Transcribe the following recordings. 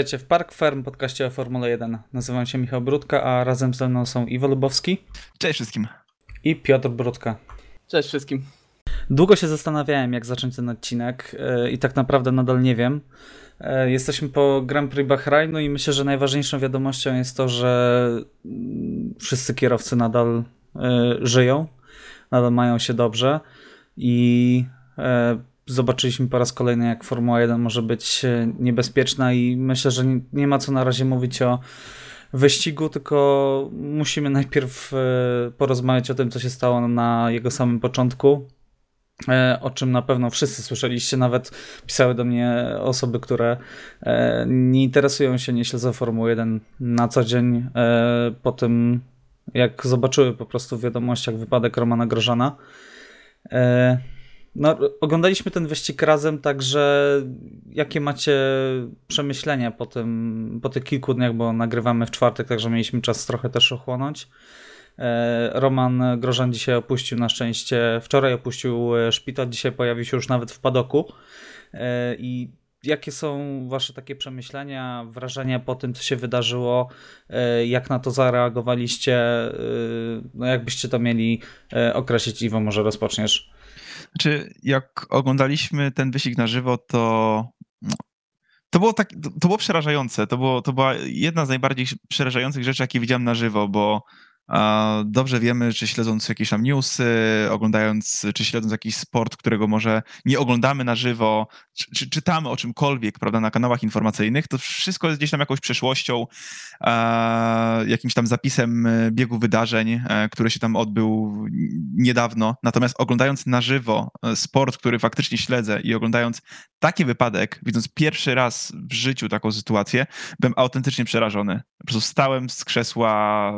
Witajcie w Park Firm, podcaście o Formule 1. Nazywam się Michał Brudka, a razem ze mną są Iwo Lubowski Cześć wszystkim. i Piotr Brudka. Cześć wszystkim. Długo się zastanawiałem, jak zacząć ten odcinek e, i tak naprawdę nadal nie wiem. E, Jesteśmy po Grand Prix Bahrainu i myślę, że najważniejszą wiadomością jest to, że mm, wszyscy kierowcy nadal e, żyją, nadal mają się dobrze i zobaczyliśmy po raz kolejny, jak Formuła 1 może być e, niebezpieczna i myślę, że nie- ma co na razie mówić o wyścigu, tylko musimy najpierw e, porozmawiać o tym, co się stało na jego samym początku, e, o czym na pewno wszyscy słyszeliście, nawet pisały do mnie osoby, które nie interesują się, nie śledzą Formuły 1 na co dzień, po tym jak zobaczyły po prostu w wiadomościach wypadek Romana Grożana. No, oglądaliśmy ten wyścig razem, także jakie macie przemyślenia po, tym, po tych kilku dniach, bo nagrywamy w czwartek, także mieliśmy czas trochę też ochłonąć. E, Roman Grożan dzisiaj opuścił na szczęście, wczoraj opuścił e, szpital, dzisiaj pojawił się już nawet w padoku. E, I jakie są wasze takie przemyślenia, wrażenia po tym, co się wydarzyło? Jak na to zareagowaliście? No jakbyście to mieli określić? Iwo, może rozpoczniesz. Znaczy, jak oglądaliśmy ten wyścig na żywo, to to było tak, to, było przerażające. To, było, to była jedna z najbardziej przerażających rzeczy, jakie widziałem na żywo, bo dobrze wiemy, czy śledząc jakieś tam newsy, oglądając, czy śledząc jakiś sport, którego może nie oglądamy na żywo, czy, czy czytamy o czymkolwiek, prawda, na kanałach informacyjnych, to wszystko jest gdzieś tam jakąś przeszłością, jakimś tam zapisem e, biegu wydarzeń, e, który się tam odbył niedawno. Natomiast oglądając na żywo e, sport, który faktycznie śledzę i oglądając taki wypadek, widząc pierwszy raz w życiu taką sytuację, byłem autentycznie przerażony. Po prostu stałem z krzesła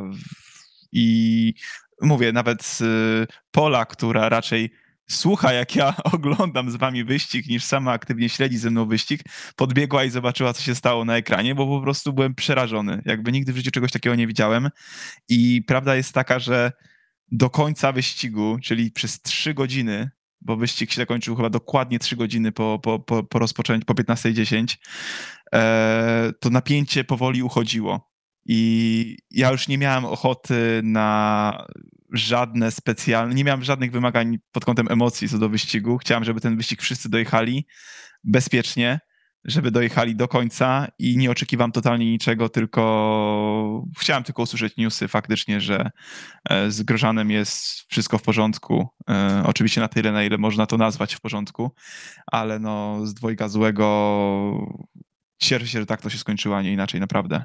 i mówię, nawet y, Pola, która raczej słucha, jak ja oglądam z wami wyścig, niż sama aktywnie śledzi ze mną wyścig, podbiegła i zobaczyła, co się stało na ekranie, bo po prostu byłem przerażony. Jakby nigdy w życiu czegoś takiego nie widziałem. I prawda jest taka, że do końca wyścigu, czyli przez trzy godziny, bo wyścig się zakończył chyba dokładnie trzy godziny po, po, po, po rozpoczęciu, po 15.10, e, to napięcie powoli uchodziło. I ja już nie miałem ochoty na żadne specjalne, nie miałem żadnych wymagań pod kątem emocji co do wyścigu. Chciałem, żeby ten wyścig wszyscy dojechali bezpiecznie, żeby dojechali do końca i nie oczekiwam totalnie niczego, tylko chciałem tylko usłyszeć newsy faktycznie, że e, z Grożanem jest wszystko w porządku. E, Oczywiście na tyle, na ile można to nazwać w porządku, ale no z dwojga złego cieszę się, że tak to się skończyło, a nie inaczej, naprawdę.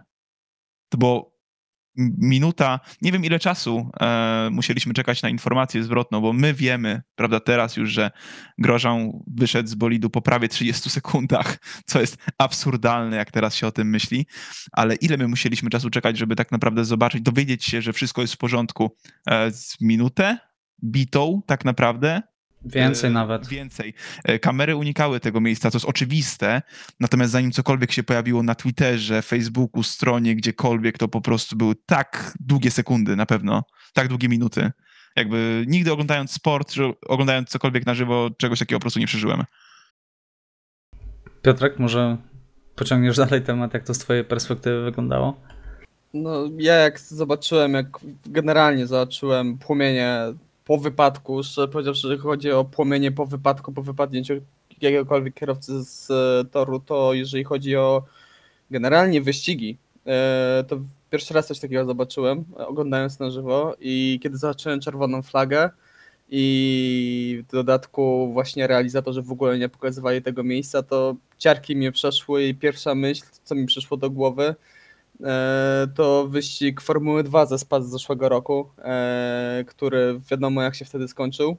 M- minuta, nie wiem ile czasu e, musieliśmy czekać na informację zwrotną, bo my wiemy, prawda, teraz już, że Grożan wyszedł z bolidu po prawie 30 sekundach, co jest absurdalne, jak teraz się o tym myśli, ale ile my musieliśmy czasu czekać, żeby tak naprawdę zobaczyć, dowiedzieć się, że wszystko jest w porządku e, z minutę? Bitą tak naprawdę, Więcej E, nawet. Więcej. E, Kamery unikały tego miejsca, co jest oczywiste, natomiast zanim cokolwiek się pojawiło na Twitterze, Facebooku, stronie, gdziekolwiek, to po prostu były tak długie sekundy na pewno, tak długie minuty. Jakby nigdy oglądając sport, czy oglądając cokolwiek na żywo, czegoś takiego po prostu nie przeżyłem. Piotrek, może pociągniesz dalej temat, jak to z twojej perspektywy wyglądało? No, ja jak zobaczyłem, jak generalnie zobaczyłem płomienie po wypadku, powiedziawszy, że chodzi o płomienie po wypadku, po wypadnięciu jakiegokolwiek kierowcy z e, toru, to jeżeli chodzi o generalnie wyścigi, e, to pierwszy raz coś takiego zobaczyłem, oglądając na żywo i kiedy zobaczyłem czerwoną flagę i w dodatku właśnie realizatorzy w ogóle nie pokazywali tego miejsca, to ciarki mnie przeszły i pierwsza myśl, co mi przyszło do głowy, to wyścig Formuły 2 ze Spa z zeszłego roku, e, który wiadomo jak się wtedy skończył.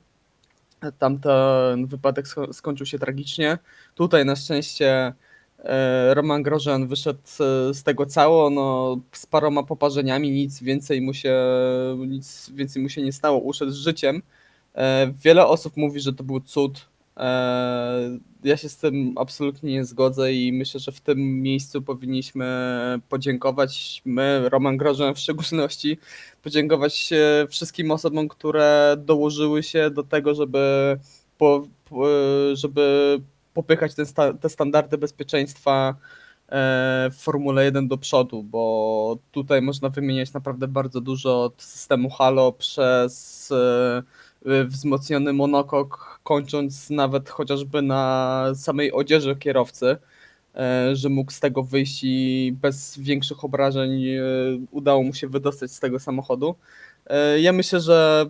Tamten wypadek sko- skończył się tragicznie. Tutaj na szczęście e, Roman Grożan wyszedł e, z tego cało, no, z paroma poparzeniami, nic więcej mu się, nic więcej mu się nie stało, uszedł z życiem. E, Wiele osób mówi, że to był cud. E, Ja się z tym absolutnie nie zgodzę i myślę, że w tym miejscu powinniśmy podziękować, my, Roman Grożan w szczególności, podziękować e, wszystkim osobom, które dołożyły się do tego, żeby, po, po, żeby popychać sta, te standardy bezpieczeństwa w Formule 1 do przodu, bo tutaj można wymieniać naprawdę bardzo dużo od systemu Halo przez wzmocniony monokok, kończąc nawet chociażby na samej odzieży kierowcy, że mógł z tego wyjść i bez większych obrażeń udało mu się wydostać z tego samochodu. Ja myślę, że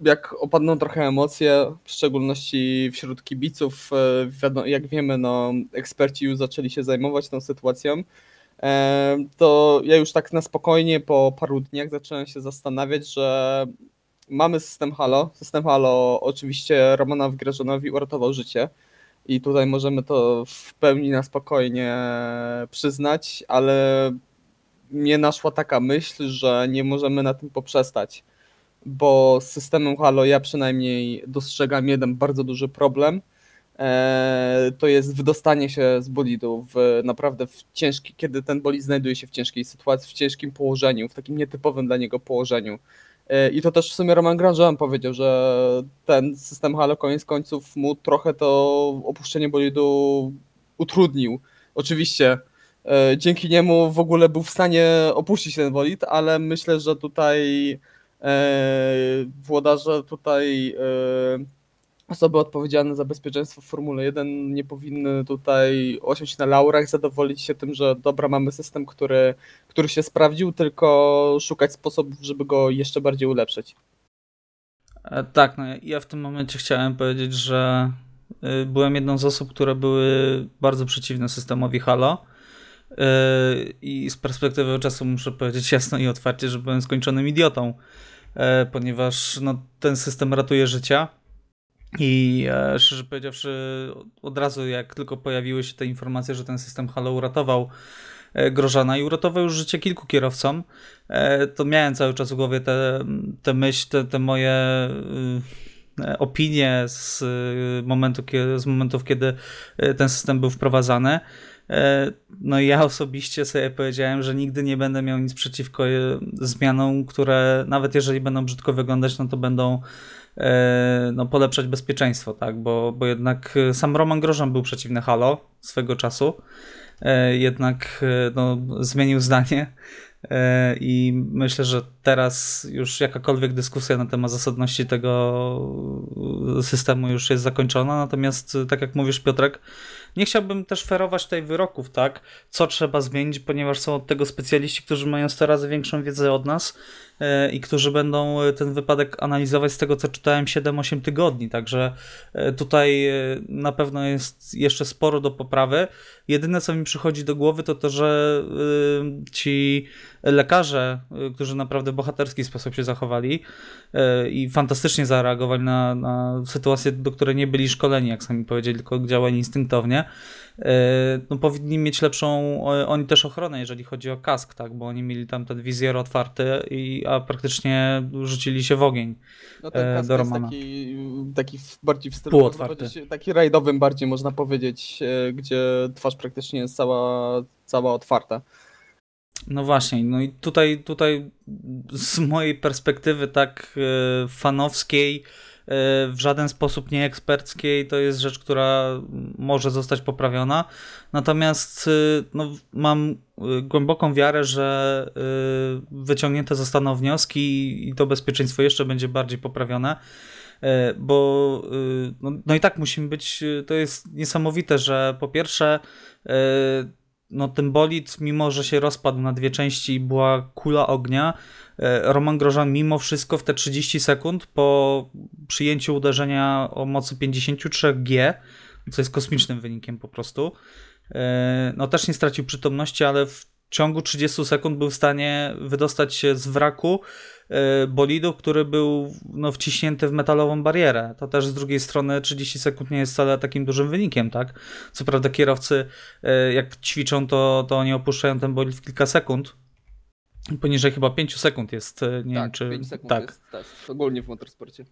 jak opadną trochę emocje, w szczególności wśród kibiców, jak wiemy, no, eksperci już zaczęli się zajmować tą sytuacją, to ja już tak na spokojnie po paru dniach zacząłem się zastanawiać, że mamy system Halo. System Halo oczywiście Romanowi Grażonowi uratował życie i tutaj możemy to w pełni na spokojnie przyznać, ale mnie naszła taka myśl, że nie możemy na tym poprzestać bo z systemem Halo ja przynajmniej dostrzegam jeden bardzo duży problem. E, to jest wydostanie się z bolidu w naprawdę w ciężki, kiedy ten bolid znajduje się w ciężkiej sytuacji, w ciężkim położeniu, w takim nietypowym dla niego położeniu. E, I to też w sumie Roman Grandjean powiedział, że ten system Halo koniec końców mu trochę to opuszczenie bolidu utrudnił. Oczywiście e, dzięki niemu w ogóle był w stanie opuścić ten bolid, ale myślę, że tutaj E, włodarze tutaj e, osoby odpowiedzialne za bezpieczeństwo w Formule 1 nie powinny tutaj osiąść na laurach, zadowolić się tym, że dobra, mamy system, który, który się sprawdził, tylko szukać sposobów, żeby go jeszcze bardziej ulepszyć. E, tak, no ja w tym momencie chciałem powiedzieć, że y, byłem jedną z osób, które były bardzo przeciwne systemowi Halo. I z perspektywy czasu muszę powiedzieć jasno i otwarcie, że byłem skończonym idiotą. E, ponieważ no, ten system ratuje życia. I e, szczerze powiedziawszy, od razu jak tylko pojawiły się te informacje, że ten system Halo uratował e, Grożana i uratował już życie kilku kierowcom, to miałem cały czas w głowie te, te myśli, te, te moje opinie z, momentu, z momentów, kiedy ten system był wprowadzany. E, no i ja osobiście sobie powiedziałem, że nigdy nie będę miał nic przeciwko e, zmianom, które nawet jeżeli będą brzydko wyglądać, no to będą e, no, polepszać bezpieczeństwo, tak, bo, bo jednak sam Roman Grożan był przeciwny Halo swego czasu, jednak no, zmienił zdanie i myślę, że teraz już jakakolwiek dyskusja na temat zasadności tego systemu już jest zakończona, natomiast tak jak mówisz Piotrek, nie chciałbym też ferować tutaj wyroków, tak, co trzeba zmienić, ponieważ są od tego specjaliści, którzy mają 100 razy większą wiedzę od nas e, i którzy będą e, ten wypadek analizować z tego, co czytałem 7-8 tygodni, także e, tutaj na pewno jest jeszcze sporo do poprawy. Jedyne, co mi przychodzi do głowy, to to, że ci lekarze, którzy naprawdę w bohaterski sposób się zachowali i fantastycznie zareagowali na, na sytuację, do której nie byli szkoleni, jak sami powiedzieli, tylko działali instynktownie, E, no, powinni mieć lepszą oni też ochronę, jeżeli chodzi o kask, tak, bo oni mieli tam ten wizjer otwarty, i, a praktycznie rzucili się w ogień no, ten e, kask do Romana. Jest taki, taki bardziej w stylu, taki rajdowym bardziej można powiedzieć, e, gdzie twarz praktycznie jest cała, cała otwarta. No właśnie, no i tutaj, tutaj z mojej perspektywy tak fanowskiej E, w żaden sposób nie eksperckiej, to jest rzecz, która może zostać poprawiona. Natomiast y, no, mam y, głęboką wiarę, że wyciągnięte zostaną wnioski i to bezpieczeństwo jeszcze będzie bardziej poprawione e, bo no, no, i tak musimy być, to jest niesamowite, że po pierwsze e, no ten bolid, mimo że się rozpadł na dwie części i była kula ognia, e, Roman Grożan mimo wszystko w te 30 sekund po przyjęciu uderzenia o mocy 53G, co jest kosmicznym wynikiem po prostu, e, no też nie stracił przytomności, ale w ciągu 30 sekund był w stanie wydostać się z wraku bolidu, który był no, wciśnięty w metalową barierę. To też z drugiej strony 30 sekund nie jest wcale takim dużym wynikiem, tak? Co prawda kierowcy e, jak ćwiczą, to, to oni opuszczają ten bolid w kilka sekund. Poniżej chyba 5 sekund jest, e, nie tak, wiem czy... 5 sekund tak. jest test, ogólnie w motorsporcie.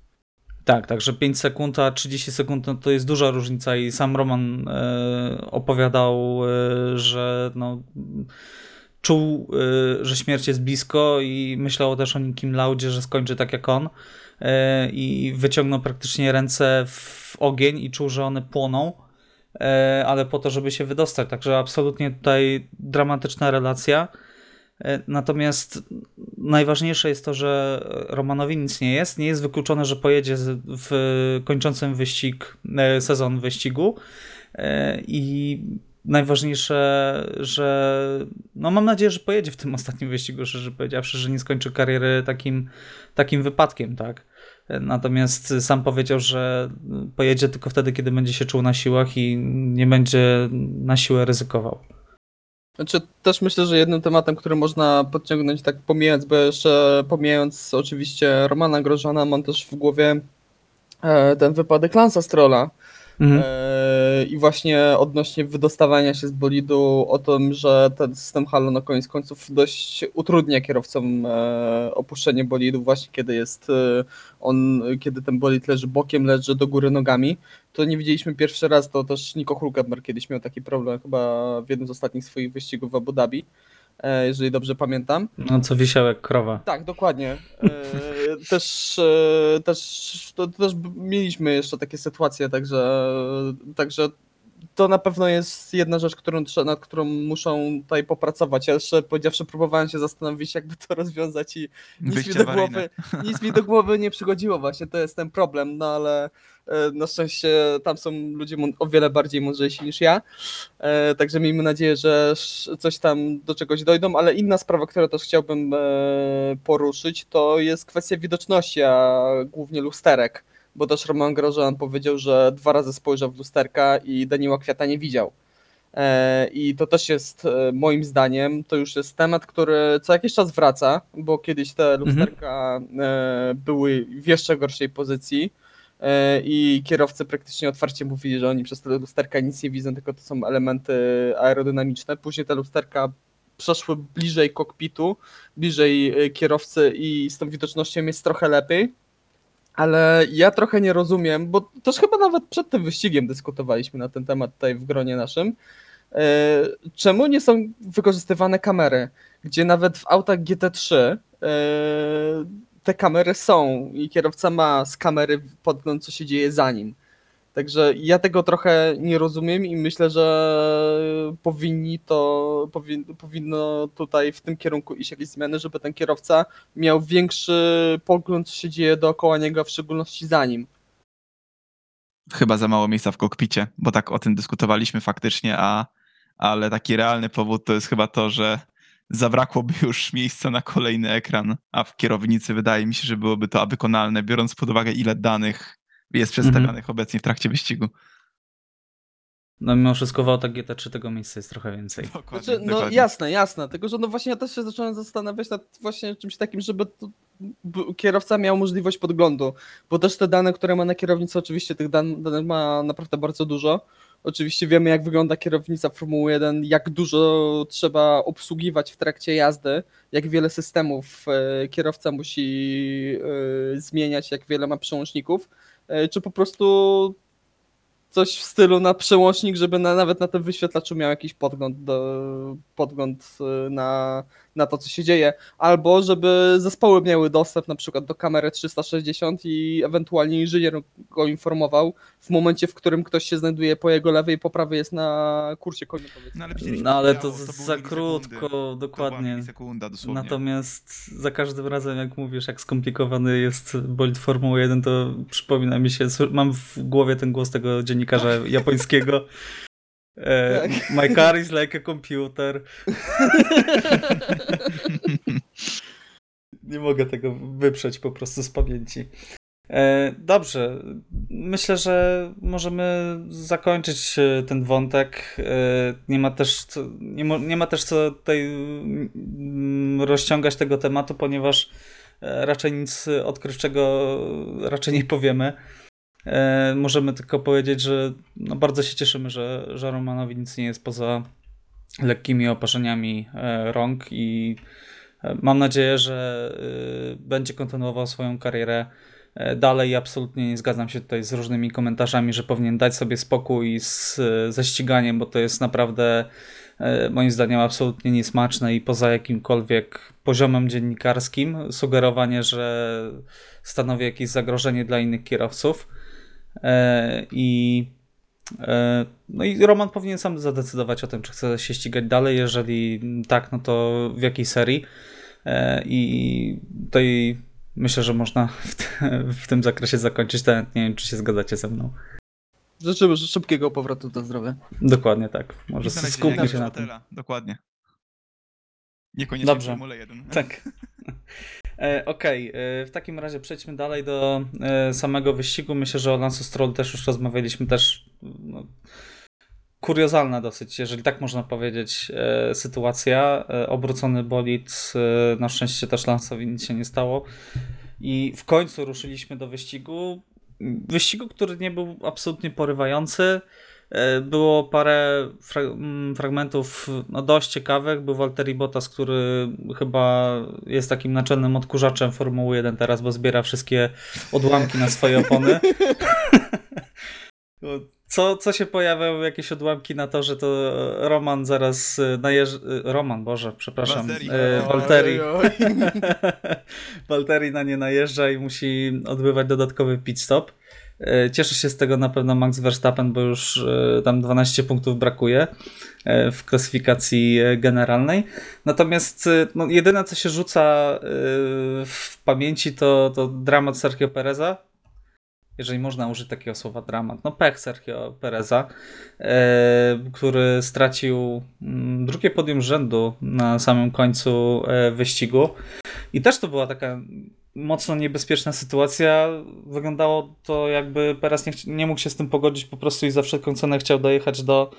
Tak, także 5 sekund, a 30 sekund no to jest duża różnica i sam Roman e, opowiadał, e, że no, czuł, y, że śmierć jest blisko i myślał też o Nikim Laudzie, że skończy tak jak on y, i wyciągnął praktycznie ręce w ogień i czuł, że one płoną e, ale po to, żeby się wydostać. Także absolutnie tutaj dramatyczna relacja. Natomiast najważniejsze jest to, że Romanowi nic nie jest. Nie jest wykluczone, że pojedzie w kończącym wyścig, sezon wyścigu. I najważniejsze, że no mam nadzieję, że pojedzie w tym ostatnim wyścigu, szczerze powiedziawszy, że nie skończy kariery takim, takim wypadkiem, tak. Natomiast sam powiedział, że pojedzie tylko wtedy, kiedy będzie się czuł na siłach i nie będzie na siłę ryzykował. Znaczy, też myślę, że jednym tematem, który można podciągnąć, tak pomijając, bo jeszcze pomijając oczywiście Romana Grożana, mam też w głowie e, ten wypadek Lansa Strolla, Mhm. E, I właśnie odnośnie wydostawania się z bolidu, o tym, że ten system Halo na koniec końców dość utrudnia kierowcom e, opuszczenie bolidu, właśnie kiedy jest e, on, kiedy ten bolid leży bokiem, leży do góry nogami. To nie widzieliśmy pierwszy raz, to też Nico Hulkenberg kiedyś miał taki problem, chyba w jednym z ostatnich swoich wyścigów w Abu Dhabi. E, jeżeli dobrze pamiętam. No co wisiał jak krowa. Tak, dokładnie. E, też, e, też, to, też mieliśmy jeszcze takie sytuacje, także, także to na pewno jest jedna rzecz, którą, nad którą muszą tutaj popracować. Ja jeszcze powiedziawszy, próbowałem się zastanowić, jakby to rozwiązać i nic mi, do głowy, nic mi do głowy nie przychodziło. Właśnie, to jest ten problem, no ale e, na szczęście tam są ludzie o wiele bardziej mądrzejsi niż ja, e, także miejmy nadzieję, że coś tam do czegoś dojdą, ale inna sprawa, którą też chciałbym e, poruszyć, to jest kwestia widoczności, a głównie lusterek bo też Roman Grosjean powiedział, że dwa razy spojrzał w lusterka i Daniela Kwiata nie widział. E, I to też jest e, moim zdaniem, to już jest temat, który co jakiś czas wraca, bo kiedyś te mhm. lusterka mhm. były w jeszcze gorszej pozycji i kierowcy praktycznie otwarcie mówili, że oni przez te lusterka nic nie widzą, tylko to są elementy aerodynamiczne. Później te lusterka przeszły bliżej kokpitu, bliżej kierowcy i z tą widocznością jest trochę lepiej. Ale ja trochę nie rozumiem, bo też chyba nawet przed tym wyścigiem dyskutowaliśmy na ten temat tutaj w gronie naszym. E, czemu nie są wykorzystywane kamery, gdzie nawet w autach GT3 e, te kamery są i kierowca ma z kamery podgląd, co się dzieje za nim. Także ja tego trochę nie rozumiem i myślę, że powinni to, powin, powinno tutaj w tym kierunku iść jakieś zmiany, żeby ten kierowca miał większy pogląd, co się dzieje dookoła niego, w szczególności za nim. Chyba za mało miejsca w kokpicie, bo tak o tym dyskutowaliśmy faktycznie, a, ale taki realny powód to jest chyba to, że zabrakłoby już miejsca na kolejny ekran, a w kierownicy wydaje mi się, że byłoby to wykonalne, biorąc pod uwagę ile danych jest przedstawionych mhm. obecnie w trakcie wyścigu. No mimo wszystko w autach GT3 tego miejsca jest trochę więcej. Dokładnie, znaczy, no dokładnie. jasne, jasne. Tylko, że no właśnie ja też się zacząłem zastanawiać nad właśnie czymś takim, żeby kierowca miał możliwość podglądu, bo też te dane, które ma na kierownicy, oczywiście tych dan danych ma naprawdę bardzo dużo. Oczywiście wiemy, jak wygląda kierownica Formuły 1, jak dużo trzeba obsługiwać w trakcie jazdy, jak wiele systemów e, kierowca musi e, zmieniać, jak wiele ma przełączników. E, czy po prostu coś w stylu na przełącznik, żeby na, nawet na tym wyświetlaczu miał jakiś podgląd, do, podgląd e, na, na to, co się dzieje, albo żeby zespoły miały dostęp na przykład do kamery 360 i ewentualnie inżynier go informował w momencie, w którym ktoś się znajduje po jego lewej, po prawej jest na kursie koniu. No ale, no, ale to, to za krótko, dokładnie. Sekunda, Natomiast za każdym razem, jak mówisz, jak skomplikowany jest bolid Formuły 1, to przypomina mi się, mam w głowie ten głos tego dziennikarza japońskiego, E, tak. My car is like a computer. Nie mogę tego wyprzeć po prostu z pamięci. E, dobrze, myślę, że możemy zakończyć e, ten wątek. E, nie ma też co, nie, mo, nie ma też co tutaj mm, rozciągać tego tematu, ponieważ raczej nic odkrywczego raczej nie powiemy. E, możemy tylko powiedzieć, że no bardzo się cieszymy, że, że Romanowi nic nie jest poza lekkimi oparzeniami e, rąk i e, mam nadzieję, że będzie kontynuował swoją karierę dalej. Absolutnie nie zgadzam się tutaj z różnymi komentarzami, że powinien dać sobie spokój z, ze ściganiem, bo to jest naprawdę moim zdaniem absolutnie niesmaczne i poza jakimkolwiek poziomem dziennikarskim sugerowanie, że stanowi jakieś zagrożenie dla innych kierowców. E, I E, No i Roman powinien sam zadecydować o tym, czy chce się ścigać dalej. Jeżeli tak, no to w jakiej serii. E, I tutaj myślę, że można w, te, w tym zakresie zakończyć. Nawet nie wiem, czy się zgadzacie ze mną. Życzymy szybkiego powrotu do zdrowia. Dokładnie tak. Może skupmy się na tym. Dokładnie. Niekoniecznie Dobrze. Formule 1. Tak. E, Okej, e, w takim razie przejdźmy dalej do e, samego wyścigu. Myślę, że o Lance Stroll też już rozmawialiśmy, też no, kuriozalna dosyć, jeżeli tak można powiedzieć, sytuacja. Obrócony bolid, na szczęście też Lance'owi nic się nie stało. I w końcu ruszyliśmy do wyścigu. Wyścigu, który nie był absolutnie porywający. E, Było parę fra mm, fragmentów no, dość ciekawych. Był Valtteri Bottas, który chyba jest takim naczelnym odkurzaczem Formuły 1 teraz, bo zbiera wszystkie odłamki na swoje opony. Co, co się pojawiają jakieś odłamki na to, że to Roman zaraz najeżdża. Roman, Boże, przepraszam. E, oj, oj. Valtteri na nie najeżdża i musi odbywać dodatkowy pit stop. E, Cieszy się z tego na pewno Max Verstappen, bo już e, tam 12 punktów brakuje e, w klasyfikacji generalnej. Natomiast no, jedyne, co się rzuca w pamięci, to, to dramat Sergio Pereza. Jeżeli można użyć takiego słowa dramat. No pech Sergio Pereza, który stracił mm, drugie podium rzędu na samym końcu wyścigu. I też to była taka mocno niebezpieczna sytuacja. Wyglądało to jakby Perez nie, nie mógł się z tym pogodzić po prostu i za wszelką cenę chciał dojechać do,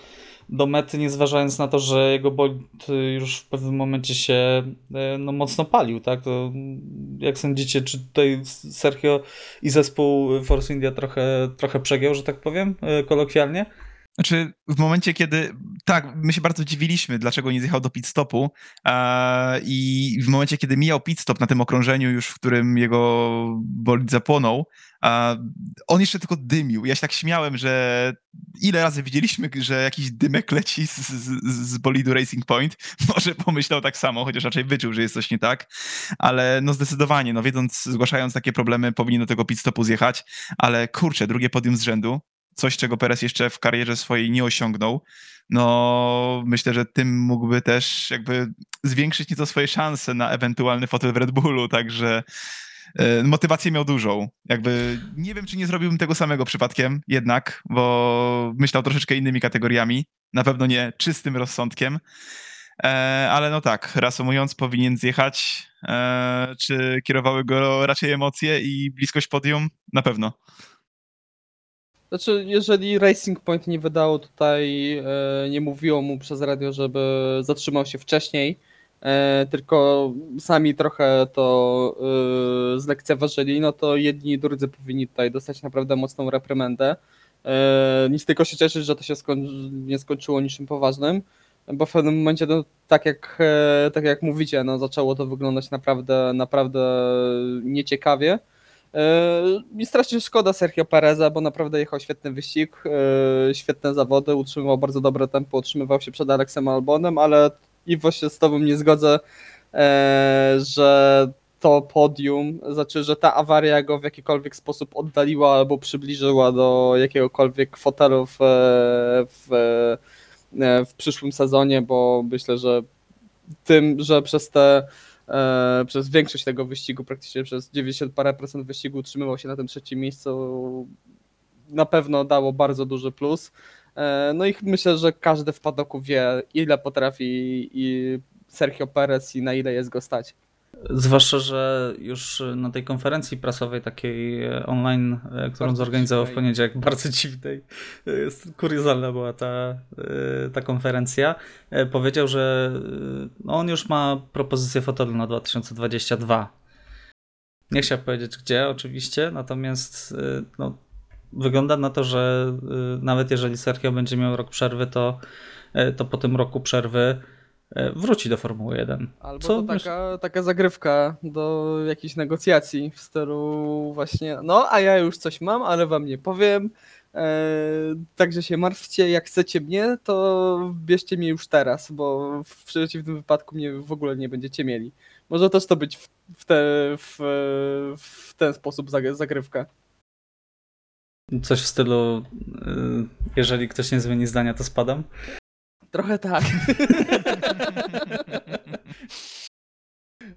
do mety, nie zważając na to, że jego bolid już w pewnym momencie się e, no, mocno palił. Tak? To, jak sądzicie, czy tutaj Sergio i zespół Force India trochę, trochę przegiął, że tak powiem, e, kolokwialnie? Znaczy, w momencie, kiedy. Tak, my się bardzo dziwiliśmy, dlaczego nie zjechał do pit stopu. I w momencie, kiedy mijał pit stop na tym okrążeniu, już w którym jego bolid zapłonął, on jeszcze tylko dymił. Ja się tak śmiałem, że ile razy widzieliśmy, że jakiś dymek leci z, z, z bolidu Racing Point. Może pomyślał tak samo, chociaż raczej wyczuł, że jest coś nie tak. Ale no zdecydowanie, no wiedząc, zgłaszając takie problemy, powinien do tego pit stopu zjechać. Ale kurczę, drugie podium z rzędu coś, czego Perez jeszcze w karierze swojej nie osiągnął, no myślę, że tym mógłby też jakby zwiększyć nieco swoje szanse na ewentualny fotel w Red Bullu, także e, motywację miał dużą. Jakby nie wiem, czy nie zrobiłbym tego samego przypadkiem jednak, bo myślał troszeczkę innymi kategoriami, na pewno nie czystym rozsądkiem, e, ale no tak, reasumując, powinien zjechać, e, czy kierowały go raczej emocje i bliskość podium? Na pewno. Znaczy, jeżeli Racing Point nie wydało tutaj, e, nie mówiło mu przez radio, żeby zatrzymał się wcześniej, e, tylko sami trochę to e, zlekceważyli, no to jedni i drudzy powinni tutaj dostać naprawdę mocną reprymendę. Nic tylko się cieszyć, że to się skoń, nie skończyło niczym poważnym, bo w pewnym momencie, no, tak, jak, tak jak mówicie, no, zaczęło to wyglądać naprawdę, naprawdę nieciekawie. Mi strasznie szkoda Sergio Pereza, bo naprawdę jechał świetny wyścig, e, świetne zawody, utrzymywał bardzo dobre tempo, utrzymywał się przed Alexem Albonem, ale i właśnie z tobą nie zgodzę, e, że to podium, znaczy, że ta awaria go w jakikolwiek sposób oddaliła albo przybliżyła do jakiegokolwiek fotelu w, w, e, w przyszłym sezonie, bo myślę, że tym, że przez te e, przez większość tego wyścigu, praktycznie przez 90 parę procent wyścigu utrzymywał się na tym trzecim miejscu, na pewno dało bardzo duży plus. E, no i myślę, że każdy w padoku wie, ile potrafi i Sergio Perez i na ile jest go stać. Zwłaszcza, że już na tej konferencji prasowej takiej e, online, e, którą Bardzo zorganizował w dziwnej. poniedziałek, bardzo dziwnej, e, jest, kuriozalna była ta, ta konferencja, powiedział, że no on już ma propozycję fotelu na 2022. Nie chciał powiedzieć gdzie oczywiście, natomiast no, wygląda na to, że nawet jeżeli Sergio będzie miał rok przerwy, to, to po tym roku przerwy wróci do Formuły 1. Albo Co to taka, taka zagrywka do jakichś negocjacji w stylu właśnie, no a ja już coś mam, ale wam nie powiem, e, także się martwcie, jak chcecie mnie, to bierzcie mnie już teraz, bo w przeciwnym wypadku mnie w ogóle nie będziecie mieli. Może też to być w, te, w, w ten sposób zag- zagrywka. coś w stylu, y, jeżeli ktoś nie zmieni zdania, to spadam? Trochę tak.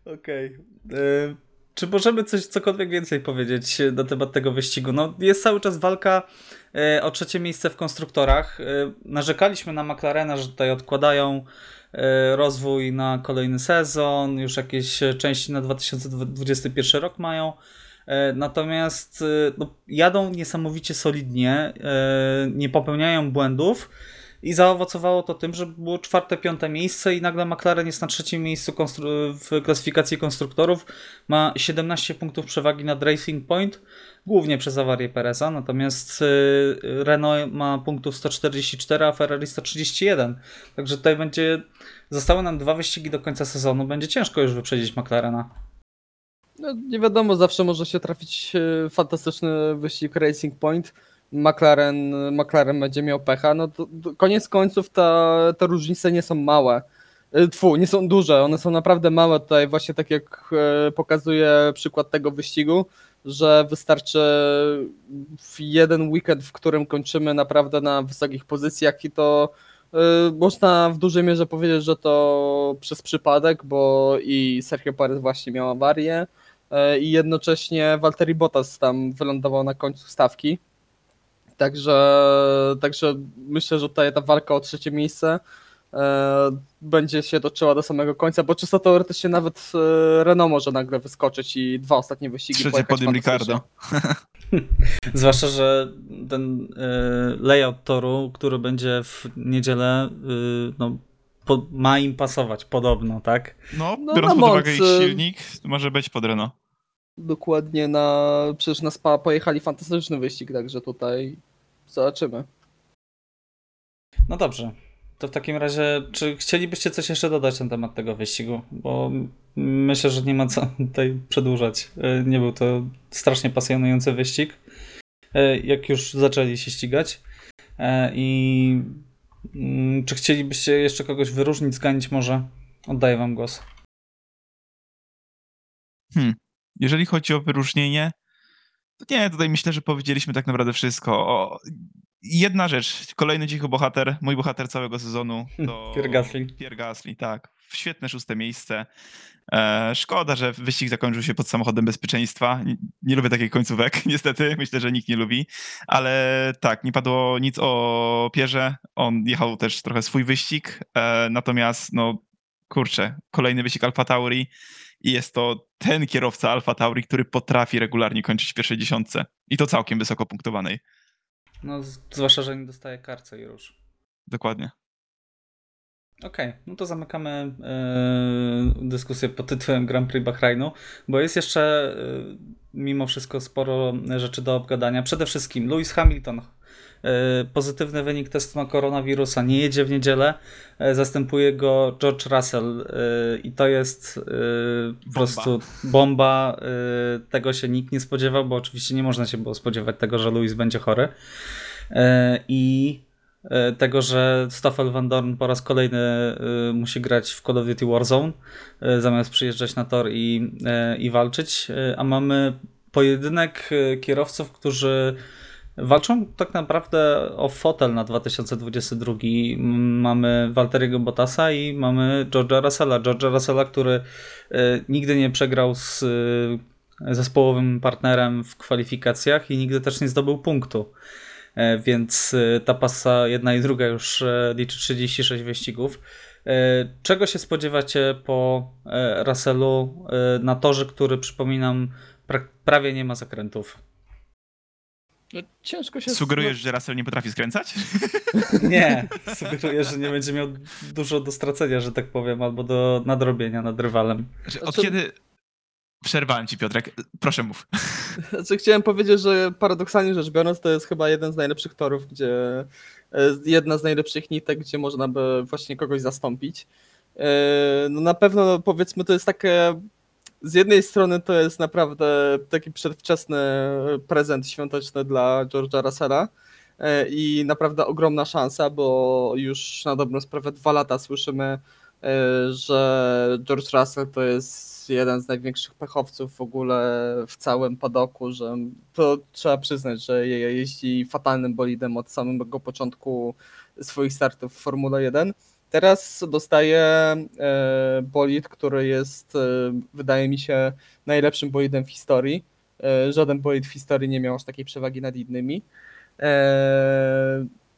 Okej. Y, Czy możemy coś cokolwiek więcej powiedzieć na temat tego wyścigu? No, jest cały czas walka y, o trzecie miejsce w konstruktorach. Y, Narzekaliśmy na McLarena, że tutaj odkładają rozwój na kolejny sezon, już jakieś części na 2021 rok mają. E, Natomiast no, jadą niesamowicie solidnie, e, nie popełniają błędów i zaowocowało to tym, że było czwarte, piąte miejsce i nagle McLaren jest na trzecim miejscu w klasyfikacji konstruktorów. Ma 17 punktów przewagi nad Racing Point, głównie przez awarię Pereza, natomiast y, Renault ma punktów 144, a Ferrari 131. Także tutaj będzie, zostały nam dwa wyścigi do końca sezonu, będzie ciężko już wyprzedzić McLarena. No, nie wiadomo, zawsze może się trafić e, fantastyczny wyścig Racing Point. McLaren, McLaren będzie miał pecha. No to, to koniec końców te różnice nie są małe. E, Tfu, nie są duże, one są naprawdę małe tutaj, właśnie tak jak e, pokazuje przykład tego wyścigu, że wystarczy jeden weekend, w którym kończymy naprawdę na wysokich pozycjach i to e, można w dużej mierze powiedzieć, że to przez przypadek, bo i Sergio Perez właśnie miał awarię, i jednocześnie Valtteri Bottas tam wylądował na końcu stawki. Także, także myślę, że tutaj ta walka o trzecie miejsce e, będzie się toczyła do samego końca, bo czysto teoretycznie nawet e, Renault może nagle wyskoczyć i dwa ostatnie wyścigi Trzecie pojechać podium. Ricardo. Zwłaszcza, że ten y, layout toru, który będzie w niedzielę, no, po, ma im pasować podobno, tak? No, No, biorąc na pod uwagę ich silnik, to może być pod Renault. Dokładnie na, przecież na Spa pojechali fantastyczny wyścig, także tutaj zobaczymy. No dobrze. To w takim razie, czy chcielibyście coś jeszcze dodać na temat tego wyścigu? Bo myślę, że nie ma co tutaj przedłużać. Y, Nie był to strasznie pasjonujący wyścig. y, Jak już zaczęli się ścigać. E, I mm, czy chcielibyście jeszcze kogoś wyróżnić, zganić może? Oddaję wam głos. Jeżeli chodzi o wyróżnienie, to nie, tutaj myślę, że powiedzieliśmy tak naprawdę wszystko. O, jedna rzecz, kolejny cichy bohater, mój bohater całego sezonu to Pierre Gasly. Pierre Gasly, tak. Świetne szóste miejsce. E, szkoda, że wyścig zakończył się pod samochodem bezpieczeństwa. Nie, nie lubię takich końcówek, niestety. Myślę, że nikt nie lubi. Ale tak, nie padło nic o Pierze. On jechał też trochę swój wyścig. E, natomiast, no kurczę, kolejny wyścig Alfa Tauri i jest to ten kierowca Alfa Tauri, który potrafi regularnie kończyć w pierwszej dziesiątce. I to całkiem wysoko punktowanej. No, zwłaszcza, że nie dostaje karce i już. Dokładnie. Okej, no to zamykamy e, dyskusję pod tytułem Grand Prix Bahrainu, bo jest jeszcze e, mimo wszystko sporo rzeczy do obgadania. Przede wszystkim Lewis Hamilton. E, Pozytywny wynik testu na koronawirusa. Nie jedzie w niedzielę. e, Zastępuje go George Russell e, i to jest po prostu bomba. Tego się nikt nie spodziewał, bo oczywiście nie można się było spodziewać tego, że Lewis będzie chory. I tego, że Stoffel Van Dorn po raz kolejny musi grać w Call of Duty Warzone, zamiast przyjeżdżać na tor i, i walczyć, a mamy pojedynek kierowców, którzy walczą tak naprawdę o fotel na 2022. M- Mamy Walteriego Bottasa i mamy George'a Russella. George'a Russella, który e, nigdy nie przegrał z e, zespołowym partnerem w kwalifikacjach i nigdy też nie zdobył punktu. E, Więc e, ta pasa jedna i druga już e, liczy 36 wyścigów. E, Czego się spodziewacie po Russellu na torze, który przypominam pra- prawie nie ma zakrętów? No, ciężko się Sugerujesz, że Russell nie potrafi skręcać? Nie, sugeruję, że nie będzie miał dużo do stracenia, że tak powiem, albo do nadrobienia nad rywalem. Znaczy, Od Znaczy- kiedy... Przerwałem ci, Piotrek. Proszę mów. Znaczy, chciałem powiedzieć, że paradoksalnie rzecz biorąc, to jest chyba jeden z najlepszych torów, gdzie e, jedna z najlepszych nitek, gdzie można by właśnie kogoś zastąpić. E, No na pewno powiedzmy, to jest takie. Z jednej strony to jest naprawdę taki przedwczesny prezent świąteczny dla George'a Russella e, i naprawdę ogromna szansa, bo już na dobrą sprawę dwa lata słyszymy, e, że George Russell to jest jeden z największych pechowców w ogóle w całym padoku, że to trzeba przyznać, że je- jeździ fatalnym bolidem od samego początku swoich startów w Formule 1. Teraz dostaje e, bolid, który jest, e, wydaje mi się, najlepszym bolidem w historii. E, żaden bolid w historii nie miał aż takiej przewagi nad innymi.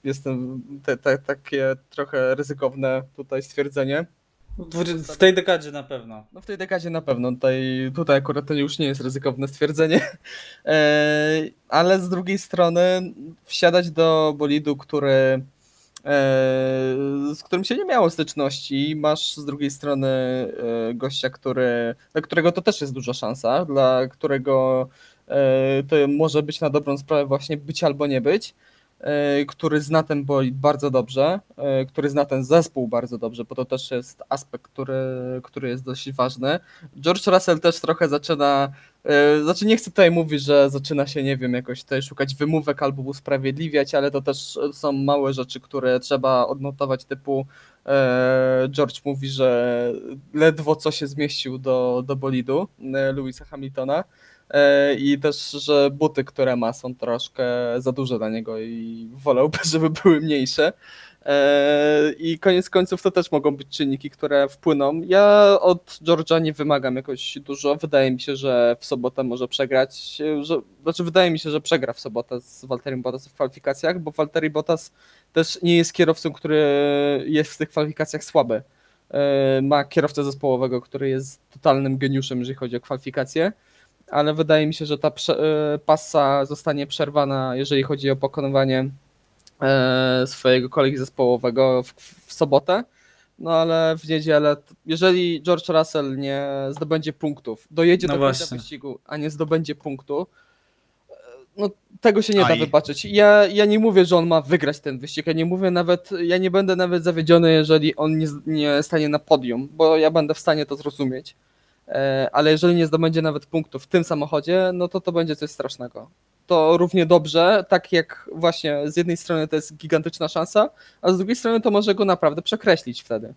Jestem te, te, takie trochę ryzykowne tutaj stwierdzenie. W, w tej dekadzie na pewno. No w tej dekadzie na pewno. Tutaj, tutaj akurat to już nie jest ryzykowne stwierdzenie. Ale z drugiej strony wsiadać do bolidu, który z którym się nie miało styczności. Masz z drugiej strony e, gościa, który, dla którego to też jest duża szansa, dla którego e, to może być na dobrą sprawę właśnie być albo nie być, e, który zna ten bolid bardzo dobrze, e, który zna ten zespół bardzo dobrze, bo to też jest aspekt, który, który jest dość ważny. George Russell też trochę zaczyna, e, znaczy nie chcę tutaj mówić, że zaczyna się, nie wiem, jakoś tutaj szukać wymówek albo usprawiedliwiać, ale to też są małe rzeczy, które trzeba odnotować, typu e, George mówi, że ledwo co się zmieścił do, do bolidu e, Louisa Hamiltona e, i też, że buty, które ma są troszkę za duże dla niego i wolałby, żeby były mniejsze. E, I koniec końców to też mogą być czynniki, które wpłyną. Ja od George'a nie wymagam jakoś dużo. Wydaje mi się, że w sobotę może przegrać. e, Że, znaczy, wydaje mi się, że przegra w sobotę z Walterem Bottas w kwalifikacjach, bo Walteri Bottas też nie jest kierowcą, który jest w tych kwalifikacjach słaby. E, Ma kierowcę zespołowego, który jest totalnym geniuszem, jeżeli chodzi o kwalifikacje, ale wydaje mi się, że ta e, passa zostanie przerwana, jeżeli chodzi o pokonywanie e, swojego kolegi zespołowego w, w sobotę. No ale w niedzielę, jeżeli George Russell nie zdobędzie punktów, dojedzie No do końca wyścigu, a nie zdobędzie punktu, e, no tego się nie da Aj. wybaczyć. Ja, ja nie mówię, że on ma wygrać ten wyścig, ja nie mówię nawet, ja nie będę nawet zawiedziony, jeżeli on nie, nie stanie na podium, bo ja będę w stanie to zrozumieć. E, Ale jeżeli nie zdobędzie nawet punktów w tym samochodzie, no to to będzie coś strasznego. To równie dobrze, tak jak właśnie z jednej strony to jest gigantyczna szansa, a z drugiej strony to może go naprawdę przekreślić wtedy.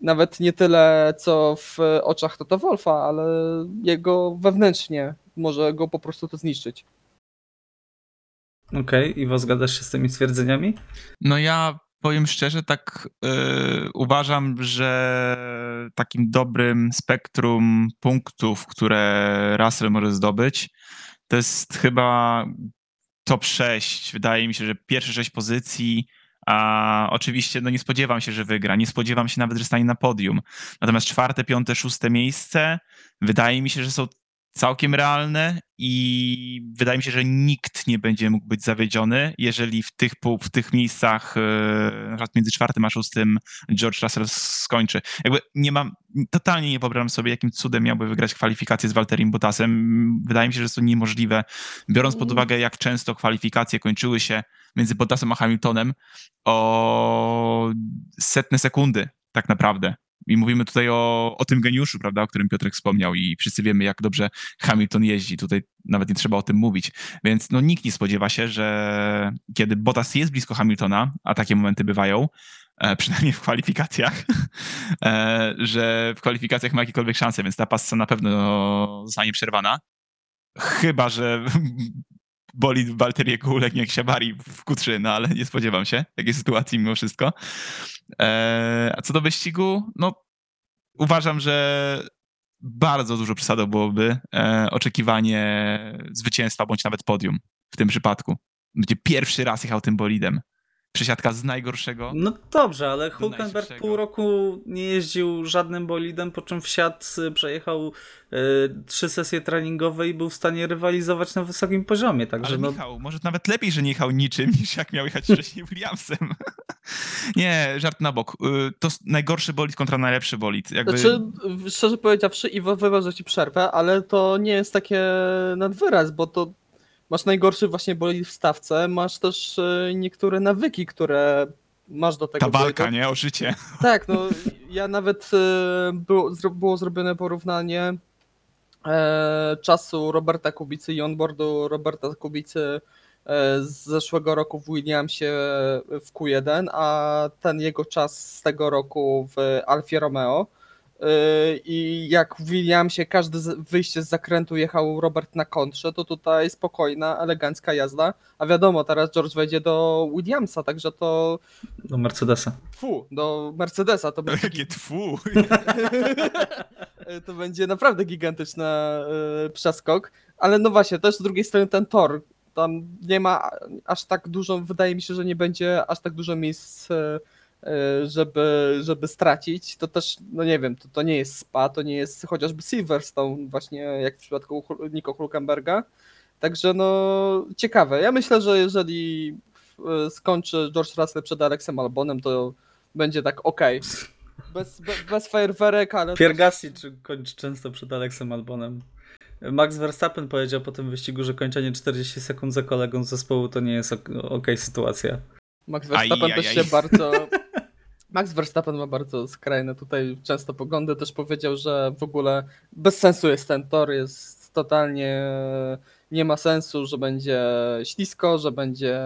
Nawet nie tyle co w oczach Toto Wolfa, ale jego wewnętrznie może go po prostu to zniszczyć. Okej, Iwo, zgadzasz się z tymi stwierdzeniami? No ja powiem szczerze, tak y, uważam, że takim dobrym spektrum punktów, które Russell może zdobyć, to jest chyba top 6. Wydaje mi się, że pierwsze 6 pozycji, a oczywiście no nie spodziewam się, że wygra. Nie spodziewam się nawet, że stanie na podium. Natomiast czwarte, piąte, szóste miejsce wydaje mi się, że są całkiem realne i wydaje mi się, że nikt nie będzie mógł być zawiedziony, jeżeli w tych, pół- w tych miejscach, e, na przykład między czwartym a szóstym, George Russell skończy. Jakby nie mam, totalnie nie wyobrażam sobie, jakim cudem miałby wygrać kwalifikacje z Walterim Bottasem. Wydaje mi się, że jest to niemożliwe, biorąc pod uwagę, jak często kwalifikacje kończyły się między Bottasem a Hamiltonem o setne sekundy tak naprawdę. I mówimy tutaj o, o tym geniuszu, prawda, o którym Piotrek wspomniał i wszyscy wiemy, jak dobrze Hamilton jeździ. Tutaj nawet nie trzeba o tym mówić. Więc no, nikt nie spodziewa się, że kiedy Bottas jest blisko Hamiltona, a takie momenty bywają, e, przynajmniej w kwalifikacjach, e, że w kwalifikacjach ma jakiekolwiek szanse, więc ta passa na pewno zostanie przerwana. Chyba, że bolid Walteriego ulegnie jak siabari w Q3, no ale nie spodziewam się takiej sytuacji mimo wszystko. E, a co do wyścigu, no uważam, że bardzo dużo przesadą byłoby e, oczekiwanie zwycięstwa bądź nawet podium w tym przypadku. Będzie pierwszy raz jechał tym bolidem. Przesiadka z najgorszego. No dobrze, ale Hulkenberg pół roku nie jeździł żadnym bolidem, po czym wsiadł, y, przejechał y, trzy sesje treningowe i był w stanie rywalizować na wysokim poziomie. Także Ale no, Michał, może nawet lepiej, że nie jechał niczym, niż jak miał jechać wcześniej Williamsem. nie, żart na bok. Y, To najgorszy bolid kontra najlepszy bolid. Jakby... Znaczy, szczerze powiedziawszy, Iwo, wybacz, że ci przerwę, ale to nie jest takie nad wyraz, bo to masz najgorszy właśnie bolid w stawce, masz też e, niektóre nawyki, które masz do tego Ta walka, bolidu. nie? O życie. Tak, no ja nawet e, było, było zrobione porównanie e, czasu Roberta Kubicy i onboardu Roberta Kubicy z zeszłego roku w Williamsie w Q1, a ten jego czas z tego roku w Alfie Romeo. I jak w Williamsie każde wyjście z zakrętu jechał Robert na kontrze, to tutaj spokojna, elegancka jazda, a wiadomo, teraz George wejdzie do Williamsa, także to Do Mercedesa. fu, do Mercedesa, to będzie, Jakie tfu. to będzie naprawdę gigantyczny y, przeskok, ale no właśnie, też z drugiej strony ten tor, tam nie ma aż tak dużo, wydaje mi się, że nie będzie aż tak dużo miejsc, y, y, żeby, żeby stracić, to też, no nie wiem, to, to nie jest Spa, to nie jest chociażby Silverstone, właśnie jak w przypadku Nico Hulkenberga, także no ciekawe, ja myślę, że jeżeli y, skończy George Russell przed Alexem Albonem, to będzie tak okej. Bez, be, bez fajerwerek, ale. Piergassi czy kończy często przed Alexem Albonem. Max Verstappen powiedział po tym wyścigu, że kończenie 40 sekund za kolegą z zespołu to nie jest ok- okej sytuacja. Max Verstappen Aj, też aj, się aj. bardzo. Max Verstappen ma bardzo skrajne tutaj często poglądy. Też powiedział, że w ogóle bez sensu jest ten tor, jest totalnie. Nie ma sensu, że będzie ślisko, że będzie.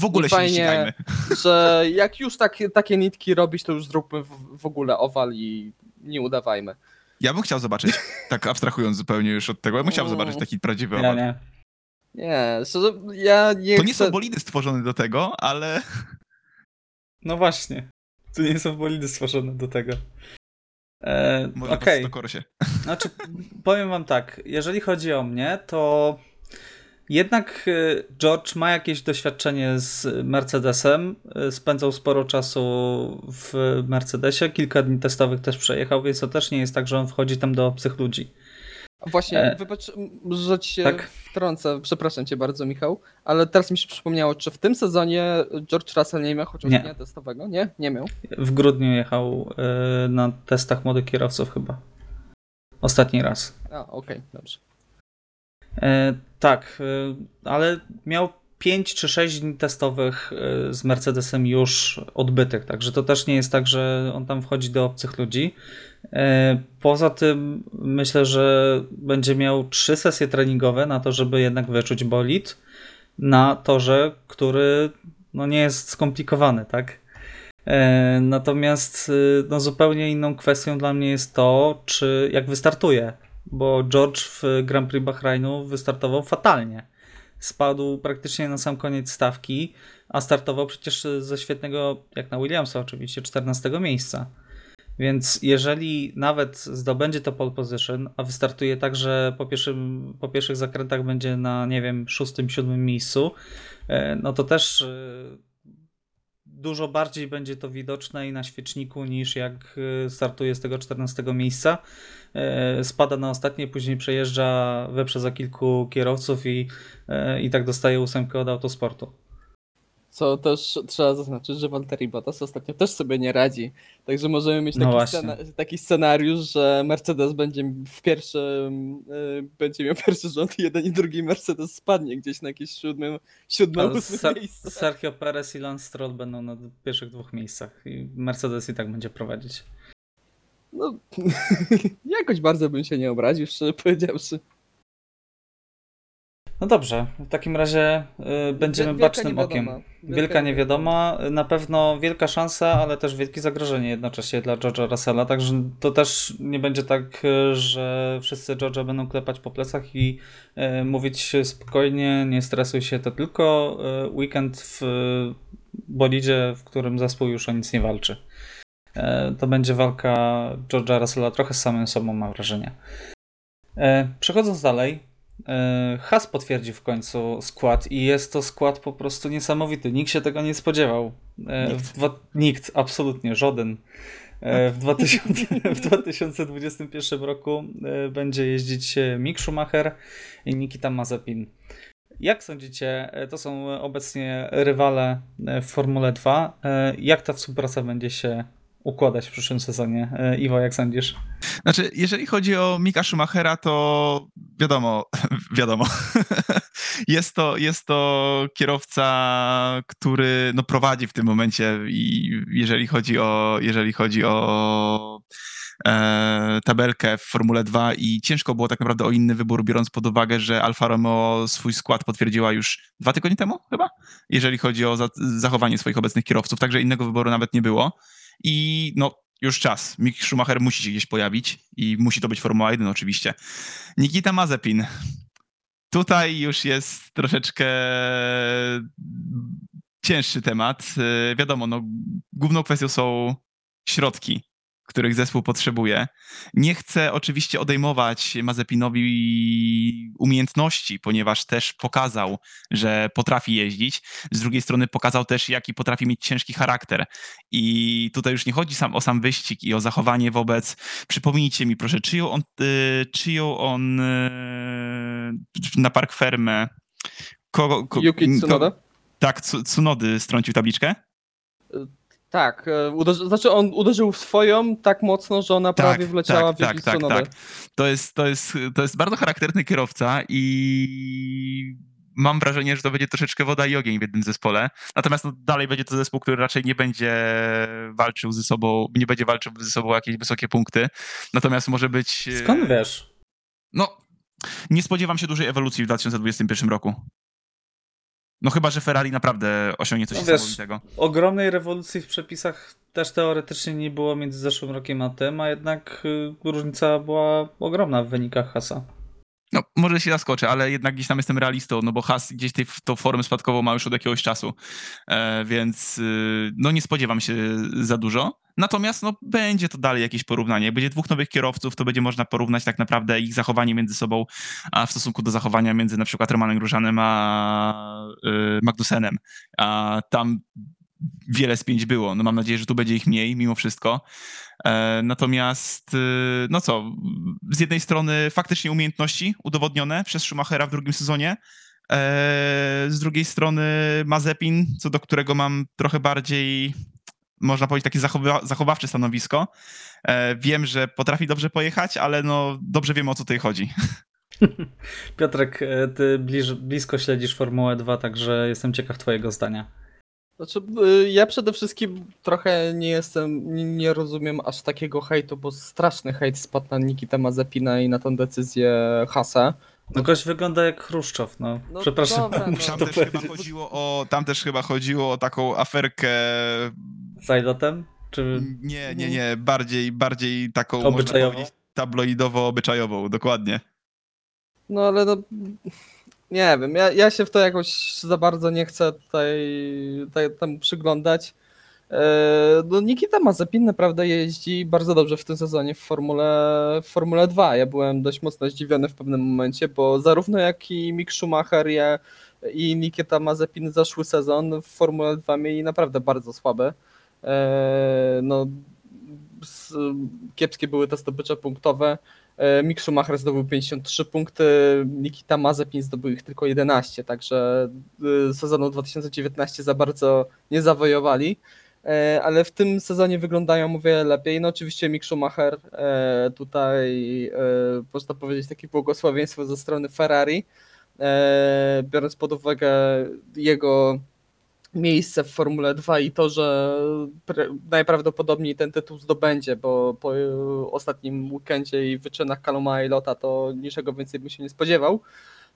W ogóle się nie Fajnie. ścigajmy. że jak już tak, takie nitki robić, to już zróbmy w, w ogóle owal i nie udawajmy. Ja bym chciał zobaczyć, tak abstrahując zupełnie już od tego, ja bym chciał Mm. zobaczyć taki prawdziwy owal. nie. Nie, szczerze, ja nie To nie chcę... są bolidy stworzone do tego, ale No właśnie. Tu nie są bolidy stworzone do tego. E, może Stokorosie. Znaczy, powiem wam tak, jeżeli chodzi o mnie, to jednak y, George ma jakieś doświadczenie z Mercedesem. y, Spędzał sporo czasu w Mercedesie, kilka dni testowych też przejechał, więc to też nie jest tak, że on wchodzi tam do obcych ludzi. Właśnie, E, wybacz, że ci się tak? wtrącę, przepraszam cię bardzo Michał, ale teraz mi się przypomniało, czy w tym sezonie George Russell nie miał chociaż Nie. dnia testowego? Nie? Nie miał. W grudniu jechał y, na testach młodych kierowców chyba. Ostatni raz. A, okej, dobrze. E, tak, e, ale miał 5 czy 6 dni testowych e, z Mercedesem już odbytych, także to też nie jest tak, że on tam wchodzi do obcych ludzi. E, poza tym myślę, że będzie miał trzy sesje treningowe na to, żeby jednak wyczuć bolid na torze, który no nie jest skomplikowany, tak? E, Natomiast y, no, zupełnie inną kwestią dla mnie jest to, czy jak wystartuje, bo George w Grand Prix Bahrainu wystartował fatalnie. Spadł praktycznie na sam koniec stawki, a startował przecież ze świetnego, jak na Williamsa oczywiście, 14 miejsca. Więc jeżeli nawet zdobędzie to pole position, a wystartuje tak, że po, pierwszym, po pierwszych zakrętach będzie na, nie wiem, szóstym, siódmym miejscu, e, no to też e, dużo bardziej będzie to widoczne i na świeczniku niż jak e, startuje z tego 14 miejsca. E, Spada na ostatnie, później przejeżdża wyprzedza kilku kierowców i, e, i tak dostaje ósemkę od autosportu. Co też trzeba zaznaczyć, że Valtteri Bottas ostatnio też sobie nie radzi. Także możemy mieć No taki, właśnie. scena, taki scenariusz, że Mercedes będzie w pierwszym, y, będzie miał pierwszy rząd i jeden i drugi Mercedes spadnie gdzieś na jakieś siódmym, siódme, Ser- miejsce. Sergio Perez i Lance Stroll będą na pierwszych dwóch miejscach i Mercedes i tak będzie prowadzić. No, jakoś bardzo bym się nie obraził, szczerze powiedziawszy. No dobrze, w takim razie y, będziemy Wielka bacznym okiem. Wielka niewiadoma, na pewno wielka szansa, ale też wielkie zagrożenie jednocześnie dla George'a Russella, także to też nie będzie tak, y, że wszyscy George'a będą klepać po plecach i y, mówić spokojnie, nie stresuj się, to tylko weekend w bolidzie, w którym zespół już o nic nie walczy. E, To będzie walka George'a Russella trochę z samym sobą, mam wrażenie. E, Przechodząc dalej, e, Haas potwierdził w końcu skład i jest to skład po prostu niesamowity. Nikt się tego nie spodziewał. E, Nikt. Dwa, nikt, absolutnie, żaden. E, W, 2000, w 2021 roku będzie jeździć Mick Schumacher i Nikita Mazepin. Jak sądzicie, to są obecnie rywale w Formule 2. E, Jak ta współpraca będzie się układać w przyszłym sezonie? E, Iwo, jak sądzisz? Znaczy, jeżeli chodzi o Mika Schumachera, to wiadomo, wiadomo. jest, to, jest to kierowca, który no, prowadzi w tym momencie i jeżeli chodzi o, jeżeli chodzi o e, tabelkę w Formule 2 i ciężko było tak naprawdę o inny wybór, biorąc pod uwagę, że Alfa Romeo swój skład potwierdziła już dwa tygodnie temu chyba, jeżeli chodzi o za zachowanie swoich obecnych kierowców, także innego wyboru nawet nie było. I no, już czas. Mick Schumacher musi się gdzieś pojawić i musi to być Formuła 1 oczywiście. Nikita Mazepin. Tutaj już jest troszeczkę cięższy temat. Yy, Wiadomo, no, główną kwestią są środki, których zespół potrzebuje. Nie chcę oczywiście odejmować Mazepinowi umiejętności, ponieważ też pokazał, że potrafi jeździć. Z drugiej strony pokazał też, jaki potrafi mieć ciężki charakter. I tutaj już nie chodzi sam o sam wyścig i o zachowanie wobec. Przypomnijcie mi proszę, czyją on, y, czyją on y, na Park Ferme. Kogo, ko, Yuki Tsunoda? ko- tak, Tsu- Tsunody strącił tabliczkę? Tak, e, uderzy, znaczy on uderzył w swoją tak mocno, że ona prawie Tak, wleciała tak, w tak, tak, tak. To jest, to, jest, to jest bardzo charakterny kierowca i mam wrażenie, że to będzie troszeczkę woda i ogień w jednym zespole. Natomiast no, dalej będzie to zespół, który raczej nie będzie walczył ze sobą, nie będzie walczył ze sobą o jakieś wysokie punkty. Natomiast może być... e, Skąd wiesz? No, nie spodziewam się dużej ewolucji w 2021 roku. No chyba, że Ferrari naprawdę osiągnie coś No wiesz, niesamowitego. Ogromnej rewolucji w przepisach też teoretycznie nie było między zeszłym rokiem a tym, a jednak y, różnica była ogromna w wynikach Hasa. Może się zaskoczę, ale jednak gdzieś tam jestem realistą, no bo Has gdzieś tej, tą formę spadkową ma już od jakiegoś czasu, e, więc y, no nie spodziewam się za dużo. Natomiast no, będzie to dalej jakieś porównanie. Jak będzie dwóch nowych kierowców, to będzie można porównać tak naprawdę ich zachowanie między sobą, a w stosunku do zachowania między na przykład Romanem Grużanem a y, Magnusenem. A tam wiele spięć było. No mam nadzieję, że tu będzie ich mniej mimo wszystko. E, Natomiast, y, no co, z jednej strony faktycznie umiejętności udowodnione przez Schumachera w drugim sezonie, e, z drugiej strony Mazepin, co do którego mam trochę bardziej, można powiedzieć, takie zachowa- zachowawcze stanowisko. E, Wiem, że potrafi dobrze pojechać, ale no dobrze wiemy o co tutaj chodzi. Piotrek, ty blisko śledzisz Formułę 2, także jestem ciekaw twojego zdania. Znaczy, y, ja przede wszystkim trochę nie jestem, nie, rozumiem aż takiego hejtu, bo straszny hejt spadł na Nikita Mazepina i na tą decyzję Hasa. No gość wygląda jak Chruszczow, no. No Przepraszam, dobra, muszę Tam to też, chyba powiedzieć. chodziło o, tam też chyba chodziło o taką aferkę Z Ilotem? Czy... Nie, nie, nie, bardziej, bardziej taką Obyczajową? tabloidowo-obyczajową, dokładnie. No ale no, nie wiem, ja, ja się w to jakoś za bardzo nie chcę tutaj, tutaj temu przyglądać. E, No Nikita Mazepin naprawdę jeździ bardzo dobrze w tym sezonie w Formule, w Formule 2. Ja byłem dość mocno zdziwiony w pewnym momencie, bo zarówno jak i Mick Schumacher ja, i Nikita Mazepin zeszły sezon w Formule 2 mieli naprawdę bardzo słabe. E, No, kiepskie były te zdobycze punktowe. E, Mick Schumacher zdobył 53 punkty, Nikita Mazepin zdobył ich tylko 11, także y, sezonu 2019 za bardzo nie zawojowali, E, ale w tym sezonie wyglądają o wiele lepiej. No oczywiście Mick Schumacher e, tutaj, e, można powiedzieć, takie błogosławieństwo ze strony Ferrari, e, biorąc pod uwagę jego miejsce w Formule 2 i to, że najprawdopodobniej ten tytuł zdobędzie, bo po y, ostatnim weekendzie i wyczynach Kaluma i Lota to niczego więcej bym się nie spodziewał.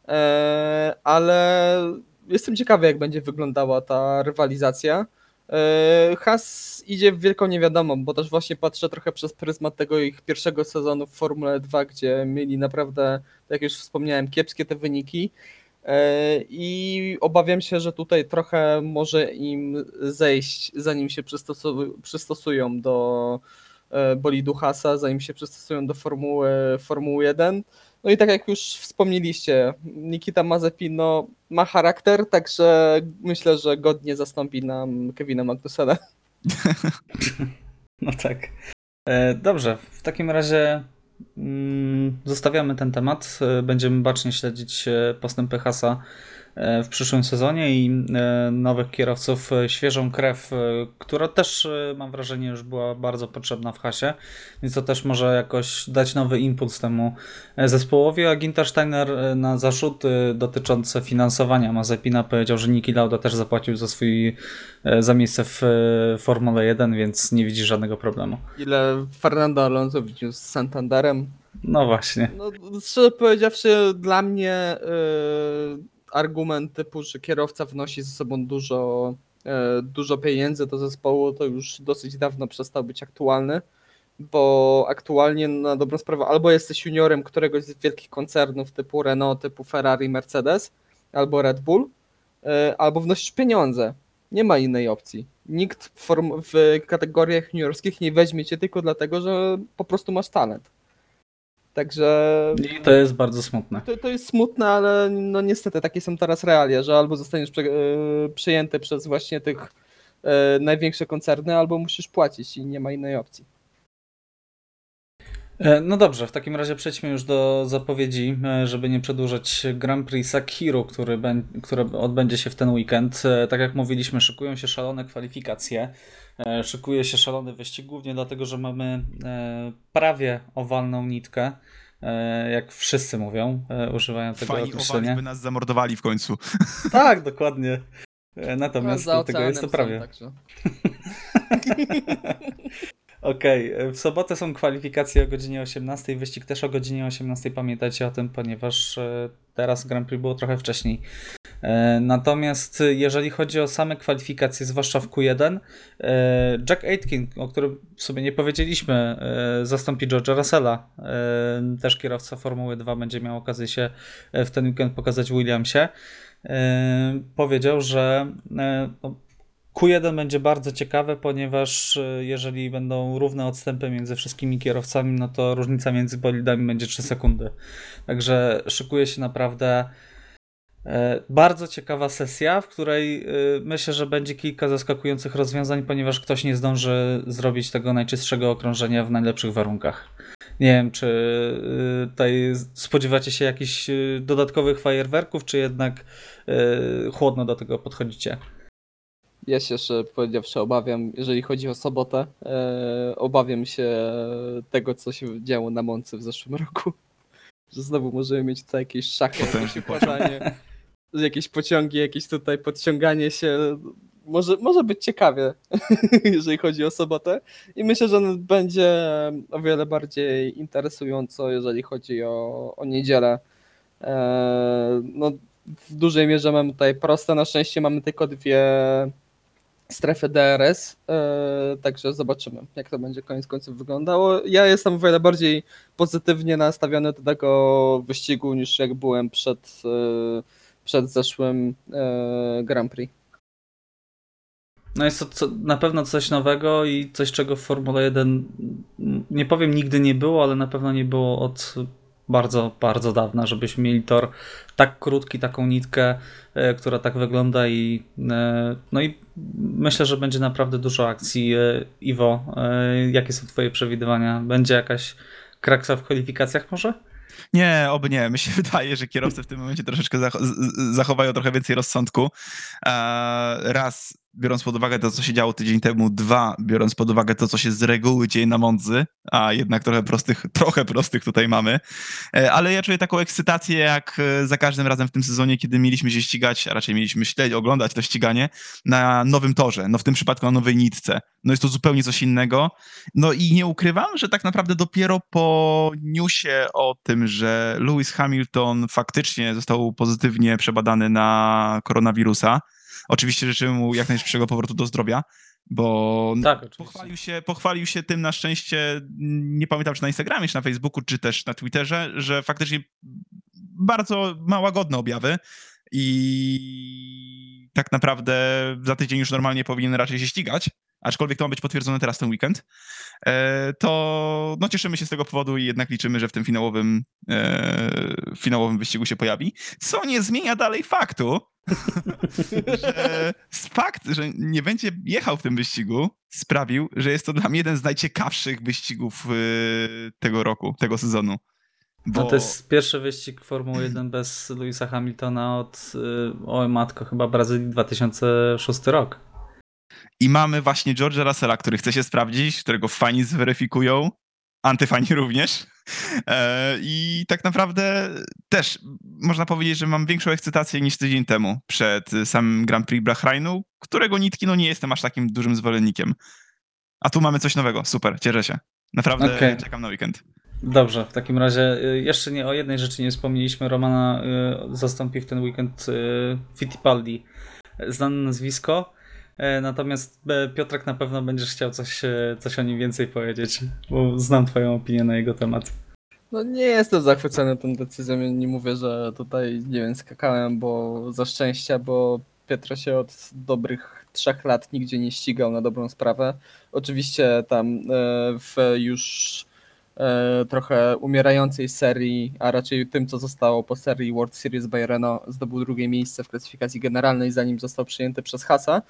E, ale jestem ciekawy, jak będzie wyglądała ta rywalizacja. E, Has idzie w wielką niewiadomą, bo też właśnie patrzę trochę przez pryzmat tego ich pierwszego sezonu w Formule 2, gdzie mieli naprawdę, tak jak już wspomniałem, kiepskie te wyniki. E, I obawiam się, że tutaj trochę może im zejść, zanim się przystosu- przystosują do e, bolidu Hasa, zanim się przystosują do Formuły, Formuły 1. No i tak jak już wspomnieliście, Nikita Mazepino ma charakter, także myślę, że godnie zastąpi nam Kevina Magnusena. No tak. E, Dobrze, w takim razie zostawiamy ten temat. Będziemy bacznie śledzić e, postępy Hasa w przyszłym sezonie i e, nowych kierowców, e, świeżą krew, e, która też e, mam wrażenie już była bardzo potrzebna w Hasie, więc to też może jakoś dać nowy impuls temu e, zespołowi. A Ginter Steiner e, na zarzuty dotyczące finansowania Mazepina powiedział, że Niki Lauda też zapłacił za swój e, za miejsce w e, Formule 1, więc nie widzi żadnego problemu. Ile Fernando Alonso widział z Santanderem. No właśnie. No, szczerze powiedziawszy, dla mnie y, argument typu, że kierowca wnosi ze sobą dużo, y, dużo pieniędzy do zespołu, to już dosyć dawno przestał być aktualny. bo aktualnie na dobrą sprawę albo jesteś juniorem któregoś z wielkich koncernów typu Renault, typu Ferrari, Mercedes, albo Red Bull, e, albo wnosisz pieniądze. Nie ma innej opcji. Nikt w, w kategoriach juniorskich nie weźmie cię tylko dlatego, że po prostu masz talent. Także I to jest bardzo smutne. to, to jest smutne, ale no niestety takie są teraz realia, że albo zostaniesz prze, e, przyjęty przez właśnie tych e, największe koncerny, albo musisz płacić i nie ma innej opcji. E, No dobrze, w takim razie przejdźmy już do zapowiedzi, e, żeby nie przedłużać Grand Prix Sakhiru, który, które odbędzie się w ten weekend. E, Tak jak mówiliśmy, szykują się szalone kwalifikacje, szykuje się szalony wyścig, głównie dlatego, że mamy e, prawie owalną nitkę, e, jak wszyscy mówią, e, używają tego Fani określenia. by nas zamordowali w końcu. Tak, dokładnie. E, No, Natomiast do tego jest to prawie. także. Okej, e, w sobotę są kwalifikacje o godzinie 18, wyścig też o godzinie 18. Pamiętajcie o tym, ponieważ e, teraz Grand Prix było trochę wcześniej. E, Natomiast e, jeżeli chodzi o same kwalifikacje, zwłaszcza w Q1, e, Jack Aitken, o którym sobie nie powiedzieliśmy, zastąpi George'a Russella. Też kierowca Formuły 2 będzie miał okazję się w ten weekend pokazać Williamsie. Powiedział, że no, Q1 będzie bardzo ciekawe, ponieważ jeżeli będą równe odstępy między wszystkimi kierowcami, no to różnica między bolidami będzie 3 sekundy. Także szykuje się naprawdę bardzo ciekawa sesja, w której e, myślę, że będzie kilka zaskakujących rozwiązań, ponieważ ktoś nie zdąży zrobić tego najczystszego okrążenia w najlepszych warunkach. Nie wiem, czy e, tutaj spodziewacie się jakichś e, dodatkowych fajerwerków, czy jednak e, chłodno do tego podchodzicie? Ja się jeszcze powiedziawszy obawiam, jeżeli chodzi o sobotę, e, obawiam się tego, co się działo na Moncy w zeszłym roku. Że znowu możemy mieć tutaj jakieś szachy, jakieś układanie, jakieś pociągi, jakieś tutaj podciąganie się. Może, może być ciekawie, jeżeli chodzi o sobotę. I myślę, że będzie o wiele bardziej interesująco, jeżeli chodzi o, o niedzielę. E, no, w dużej mierze mamy tutaj proste. Na szczęście mamy tylko dwie strefy DRS, e, także zobaczymy, jak to będzie koniec końców wyglądało. Ja jestem o wiele bardziej pozytywnie nastawiony do tego wyścigu niż jak byłem przed, e, przed zeszłym e, Grand Prix. No jest to co, na pewno coś nowego i coś, czego w Formule 1 mm, nie powiem nigdy nie było, ale na pewno nie było od bardzo, bardzo dawna, żebyśmy mieli tor tak krótki, taką nitkę, e, która tak wygląda i e, no i myślę, że będzie naprawdę dużo akcji. Iwo, jakie są twoje przewidywania? Będzie jakaś kraksa w kwalifikacjach może? Nie, oby nie. Mi się wydaje, że kierowcy w tym momencie troszeczkę zachowają trochę więcej rozsądku. E, Raz, biorąc pod uwagę to, co się działo tydzień temu. Dwa, biorąc pod uwagę to, co się z reguły dzieje na Mondzy, a jednak trochę prostych, trochę prostych tutaj mamy. E, Ale ja czuję taką ekscytację, jak e, za każdym razem w tym sezonie, kiedy mieliśmy się ścigać, a raczej mieliśmy śledzić, oglądać to ściganie na nowym torze. No w tym przypadku na nowej nitce. No jest to zupełnie coś innego. No i nie ukrywam, że tak naprawdę dopiero po newsie o tym, że Lewis Hamilton faktycznie został pozytywnie przebadany na koronawirusa. Oczywiście życzymy mu jak najszybszego powrotu do zdrowia, bo Tak, pochwalił się, pochwalił się tym na szczęście, nie pamiętam czy na Instagramie, czy na Facebooku, czy też na Twitterze, że faktycznie bardzo ma łagodne objawy i tak naprawdę za tydzień już normalnie powinien raczej się ścigać, aczkolwiek to ma być potwierdzone teraz ten weekend, e, to no, cieszymy się z tego powodu i jednak liczymy, że w tym finałowym, e, finałowym wyścigu się pojawi, co nie zmienia dalej faktu, że fakt, że nie będzie jechał w tym wyścigu, sprawił, że jest to dla mnie jeden z najciekawszych wyścigów y, tego roku, tego sezonu. Bo No to jest pierwszy wyścig Formuły 1 bez Louisa Hamiltona od, y, o matko, chyba Brazylii 2006 rok. I mamy właśnie George'a Russella, który chce się sprawdzić, którego fani zweryfikują, antyfani również. E, I tak naprawdę też można powiedzieć, że mam większą ekscytację niż tydzień temu przed samym Grand Prix Bahrainu, którego nitki no nie jestem aż takim dużym zwolennikiem. A tu mamy coś nowego, super, cieszę się. Naprawdę Okej. czekam na weekend. Dobrze, w takim razie y, jeszcze nie o jednej rzeczy nie wspomnieliśmy. Romana y, zastąpi w ten weekend y, Fittipaldi. Znane nazwisko. E, Natomiast e, Piotrek na pewno będziesz chciał coś, e, coś o nim więcej powiedzieć, bo znam twoją opinię na jego temat. No nie jestem zachwycony tą decyzją, nie mówię, że tutaj, nie wiem, skakałem, bo za szczęścia, bo Pietro się od dobrych trzech lat nigdzie nie ścigał na dobrą sprawę. Oczywiście tam w już trochę umierającej serii, a raczej tym, co zostało po serii World Series Renault, zdobył drugie miejsce w klasyfikacji generalnej, zanim został przyjęty przez Hasa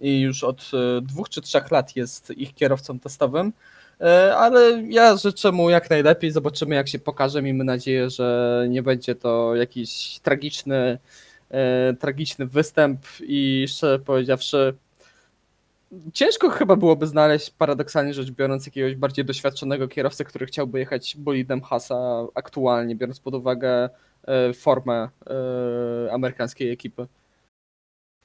i już od e, dwóch czy trzech lat jest ich kierowcą testowym. E, Ale ja życzę mu jak najlepiej. Zobaczymy, jak się pokaże. Miejmy nadzieję, że nie będzie to jakiś tragiczny, e, tragiczny występ. I szczerze powiedziawszy, ciężko chyba byłoby znaleźć, paradoksalnie rzecz biorąc, jakiegoś bardziej doświadczonego kierowcę, który chciałby jechać bolidem Hasa aktualnie, biorąc pod uwagę formę amerykańskiej ekipy.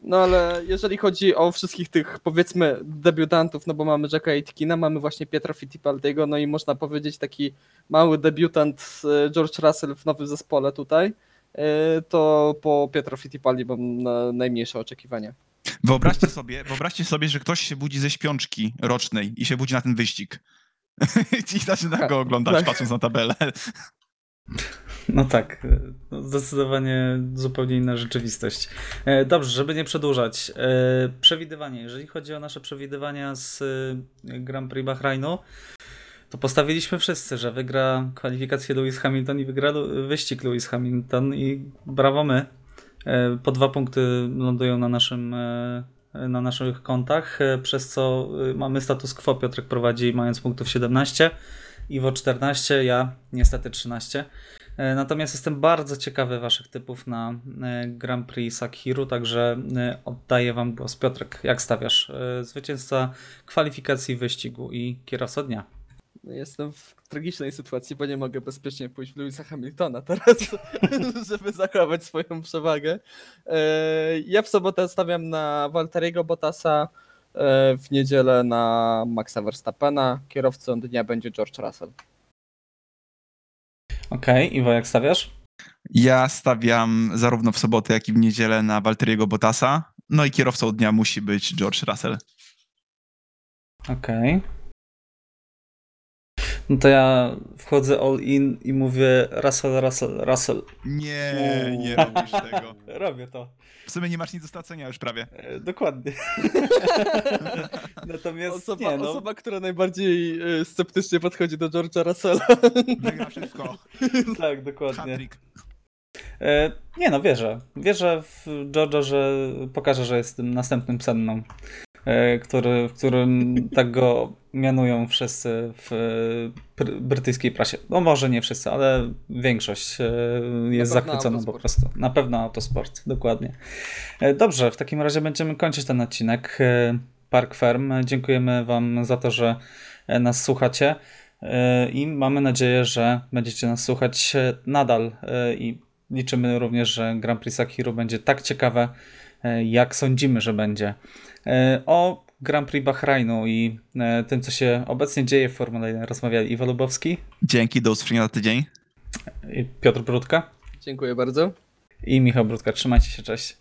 No ale jeżeli chodzi o wszystkich tych powiedzmy debiutantów, no bo mamy Jacka Aitkina, mamy właśnie Pietra Fittipaldiego, no i można powiedzieć taki mały debiutant e, George Russell w nowym zespole tutaj, e, to po Pietro Fittipaldi mam na najmniejsze oczekiwania. Wyobraźcie sobie, wyobraźcie sobie, że ktoś się budzi ze śpiączki rocznej i się budzi na ten wyścig. I zaczyna go oglądać, Tak. patrząc na tabelę. No tak, no zdecydowanie zupełnie inna rzeczywistość. E, Dobrze, żeby nie przedłużać. e, Przewidywanie. Jeżeli chodzi o nasze przewidywania z e, Grand Prix Bahrainu, to postawiliśmy wszyscy, że wygra kwalifikację Lewis Hamilton i wygra wyścig Lewis Hamilton i brawo my. Po dwa punkty lądują na naszym na naszych kontach, przez co mamy status quo. Piotrek prowadzi mając punktów 17, Iwo 14, ja niestety 13. E, Natomiast jestem bardzo ciekawy Waszych typów na e, Grand Prix Sakhiru, także e, oddaję Wam głos. Piotrek, jak stawiasz? Zwycięzca kwalifikacji wyścigu i kierowca dnia. No, Jestem w tragicznej sytuacji, bo nie mogę bezpiecznie pójść w Lewisa Hamiltona teraz, żeby zachować swoją przewagę. Ja w sobotę stawiam na Walteriego Bottasa, w niedzielę na Maxa Verstappena, kierowcą dnia będzie George Russell. Okej, Iwo, jak stawiasz? Ja stawiam zarówno w sobotę, jak i w niedzielę na Walteriego Bottasa. No i kierowcą dnia musi być George Russell. Okej. No to ja wchodzę all in i mówię Russell, Russell, Russell. Nie, nie robisz tego. Robię to. W sumie nie masz nic do stracenia już prawie. E, Dokładnie. Natomiast Osoba, nie, no, osoba, która najbardziej e, sceptycznie podchodzi do George'a Russella. Wygra wszystko. tak, dokładnie. E, Nie no, wierzę. Wierzę w George'a, że pokaże, że jest tym następnym senną, który, w którym tak go mianują wszyscy w e, br- brytyjskiej prasie. No może nie wszyscy, ale większość e, jest zachwycona po autosport. prostu. Na pewno autosport, dokładnie. E, Dobrze, w takim razie będziemy kończyć ten odcinek e, Park Firm. Dziękujemy Wam za to, że e, nas słuchacie e, i mamy nadzieję, że będziecie nas słuchać e, nadal e, i liczymy również, że Grand Prix Sakhiru będzie tak ciekawe, e, jak sądzimy, że będzie. E, O Grand Prix Bahrainu i e, tym, co się obecnie dzieje w Formule 1 rozmawiali Iwo Lubowski, Dzięki, do usłyszenia za tydzień. i Piotr Brudka Dziękuję bardzo. i Michał Brudka. Trzymajcie się, cześć.